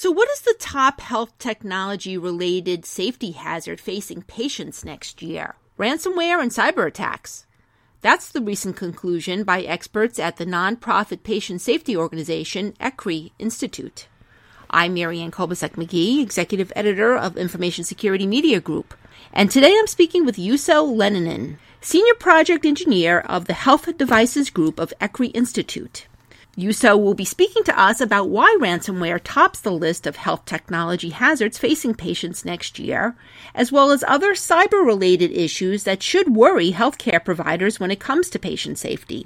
So, what is the top health technology related safety hazard facing patients next year? Ransomware and cyber attacks. That's the recent conclusion by experts at the nonprofit patient safety organization ECRI Institute. I'm Marianne Kolbasuk McGee, executive editor of Information Security Media Group, and today I'm speaking with Juuso Leinonen, senior project engineer of the Health Devices Group of ECRI Institute. Juuso will be speaking to us about why ransomware tops the list of health technology hazards facing patients next year, as well as other cyber related issues that should worry healthcare providers when it comes to patient safety.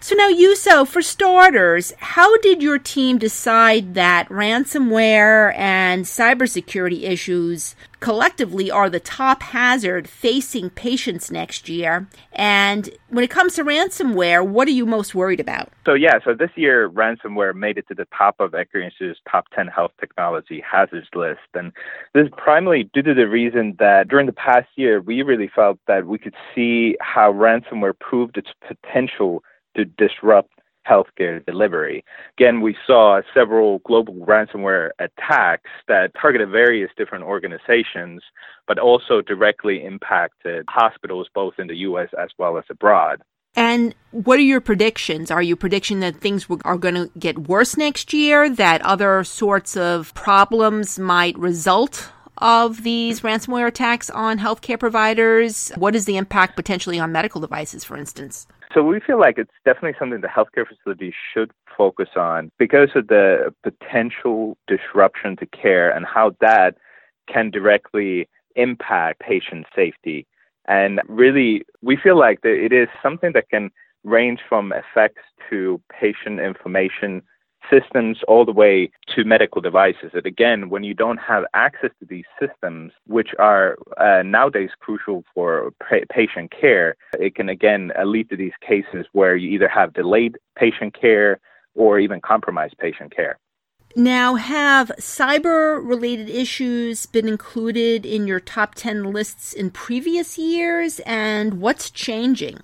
So now, Juuso, for starters, how did your team decide that ransomware and cybersecurity issues collectively are the top hazard facing patients next year? And when it comes to ransomware, what are you most worried about? So yeah, so this year ransomware made it to the top of Institute's top 10 health technology hazards list. And this is primarily due to the reason that during the past year, we really felt that we could see how ransomware proved its potential to disrupt healthcare delivery. Again, we saw several global ransomware attacks that targeted various different organizations, but also directly impacted hospitals both in the US as well as abroad. And what are your predictions? Are you predicting that things are going to get worse next year, that other sorts of problems might result of these ransomware attacks on healthcare providers? What is the impact potentially on medical devices, for instance? So we feel like it's definitely something the healthcare facilities should focus on because of the potential disruption to care and how that can directly impact patient safety. And really, we feel like that it is something that can range from effects to patient information systems all the way to medical devices. And again, when you don't have access to these systems, which are uh, nowadays crucial for pa- patient care, it can again uh, lead to these cases where you either have delayed patient care or even compromised patient care. Now, have cyber related issues been included in your top 10 lists in previous years? And what's changing?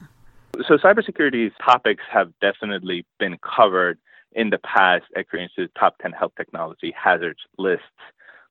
So, cybersecurity topics have definitely been covered in the past ECRI top 10 health technology hazards lists.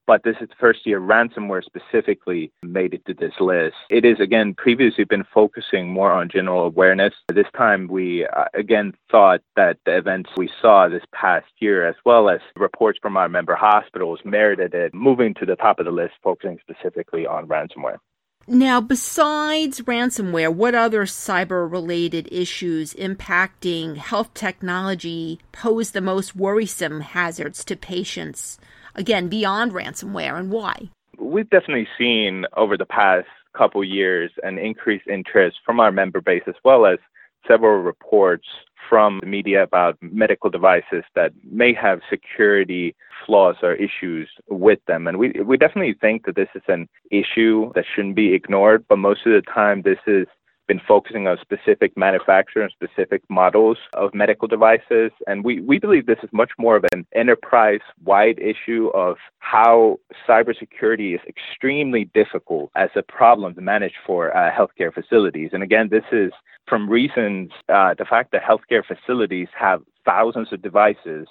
But this is the first year ransomware specifically made it to this list. It is, again, previously been focusing more on general awareness. This time, we uh, again thought that the events we saw this past year, as well as reports from our member hospitals, merited it moving to the top of the list, focusing specifically on ransomware. Now, besides ransomware, what other cyber related issues impacting health technology pose the most worrisome hazards to patients? Again, beyond ransomware, and why? We've definitely seen over the past couple years an increased interest from our member base as well as several reports from the media about medical devices that may have security flaws or issues with them. And we, we definitely think that this is an issue that shouldn't be ignored, but most of the time this is been focusing on specific manufacturer and specific models of medical devices. And we, we believe this is much more of an enterprise wide issue of how cybersecurity is extremely difficult as a problem to manage for uh, healthcare facilities. And again, this is from reasons, uh, the fact that healthcare facilities have thousands of devices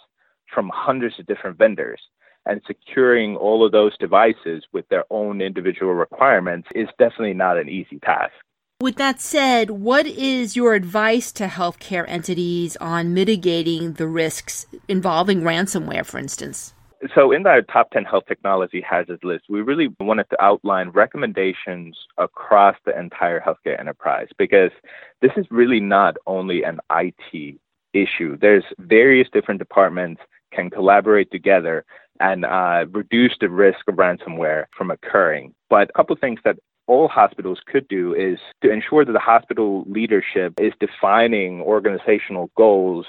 from hundreds of different vendors and securing all of those devices with their own individual requirements is definitely not an easy task. With that said, what is your advice to healthcare entities on mitigating the risks involving ransomware, for instance? So, in our top 10 health technology hazards list, we really wanted to outline recommendations across the entire healthcare enterprise because this is really not only an IT issue. There's various different departments can collaborate together and uh, reduce the risk of ransomware from occurring. But a couple things that all hospitals could do is to ensure that the hospital leadership is defining organizational goals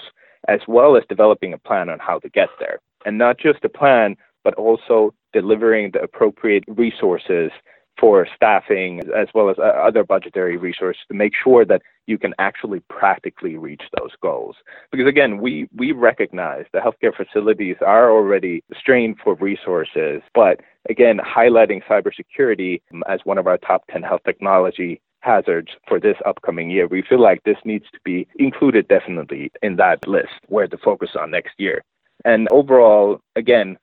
as well as developing a plan on how to get there. And not just a plan, but also delivering the appropriate resources for staffing as well as uh, other budgetary resources to make sure that you can actually practically reach those goals. Because again, we, we recognize the healthcare facilities are already strained for resources, but again, highlighting cybersecurity as one of our top 10 health technology hazards for this upcoming year. We feel like this needs to be included definitely in that list where to focus on next year. And overall, again,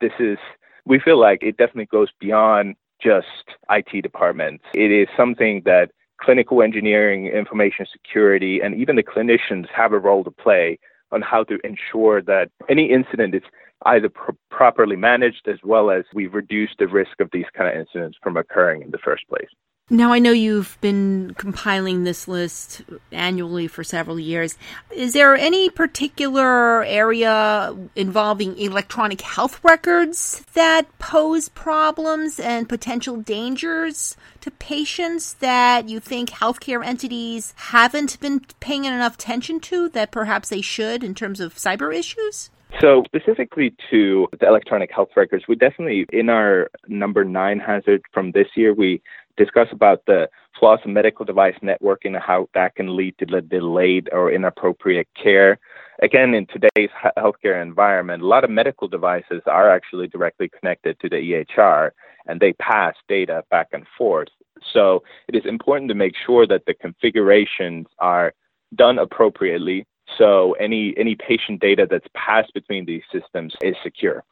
this is, we feel like it definitely goes beyond just IT departments. It is something that clinical engineering, information security, and even the clinicians have a role to play on how to ensure that any incident is either pr- properly managed as well as we reduce the risk of these kind of incidents from occurring in the first place. Now, I know you've been compiling this list annually for several years. Is there any particular area involving electronic health records that pose problems and potential dangers to patients that you think healthcare entities haven't been paying enough attention to that perhaps they should in terms of cyber issues? So, specifically to the electronic health records, we definitely, in our number nine hazard from this year, we discuss about the flaws in medical device networking and how that can lead to delayed or inappropriate care. Again, in today's healthcare environment, a lot of medical devices are actually directly connected to the EHR and they pass data back and forth. So it is important to make sure that the configurations are done appropriately so any any patient data that's passed between these systems is secure.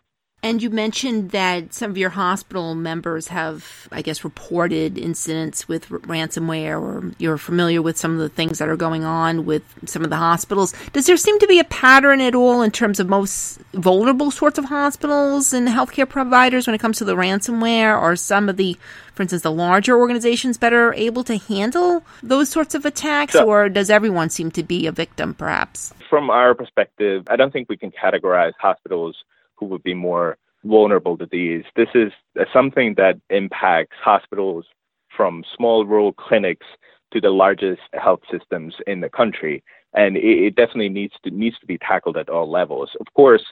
And you mentioned that some of your hospital members have, I guess, reported incidents with ransomware, or you're familiar with some of the things that are going on with some of the hospitals. Does there seem to be a pattern at all in terms of most vulnerable sorts of hospitals and healthcare providers when it comes to the ransomware, or some of the, for instance, the larger organizations better able to handle those sorts of attacks, so, or does everyone seem to be a victim, perhaps? From our perspective, I don't think we can categorize hospitals who would be more vulnerable to these. This is uh, something that impacts hospitals from small rural clinics to the largest health systems in the country, and it, it definitely needs to needs to be tackled at all levels. Of course,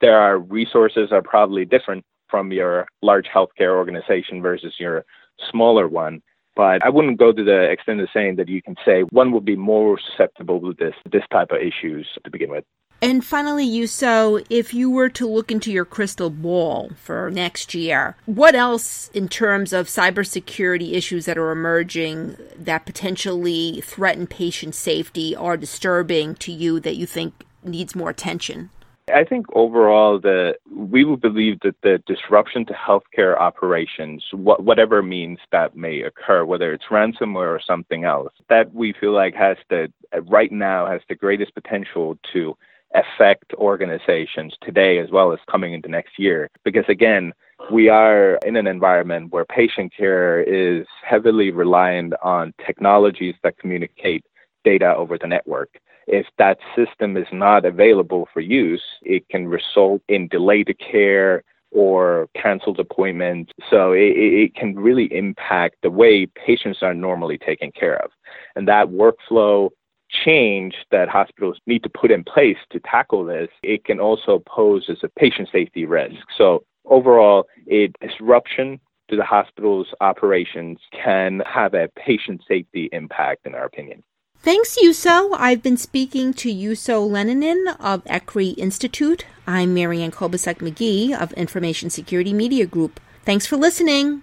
there are resources are probably different from your large healthcare organization versus your smaller one. But I wouldn't go to the extent of saying that you can say one would be more susceptible to this this type of issues to begin with. And finally, Juuso, if you were to look into your crystal ball for next year, what else in terms of cybersecurity issues that are emerging that potentially threaten patient safety are disturbing to you that you think needs more attention? I think overall, the we would believe that the disruption to healthcare operations, wh- whatever means that may occur, whether it's ransomware or something else, that we feel like has the right now has the greatest potential to affect organizations today as well as coming into next year. Because again, we are in an environment where patient care is heavily reliant on technologies that communicate data over the network. If that system is not available for use, it can result in delayed care or canceled appointments. So it, it, can really impact the way patients are normally taken care of. And that workflow change that hospitals need to put in place to tackle this, it can also pose as a patient safety risk. So overall, a disruption to the hospital's operations can have a patient safety impact, in our opinion. Thanks, Juuso. I've been speaking to Juuso Leinonen of ECRI Institute. I'm Marianne Kolbasuk McGee of Information Security Media Group. Thanks for listening.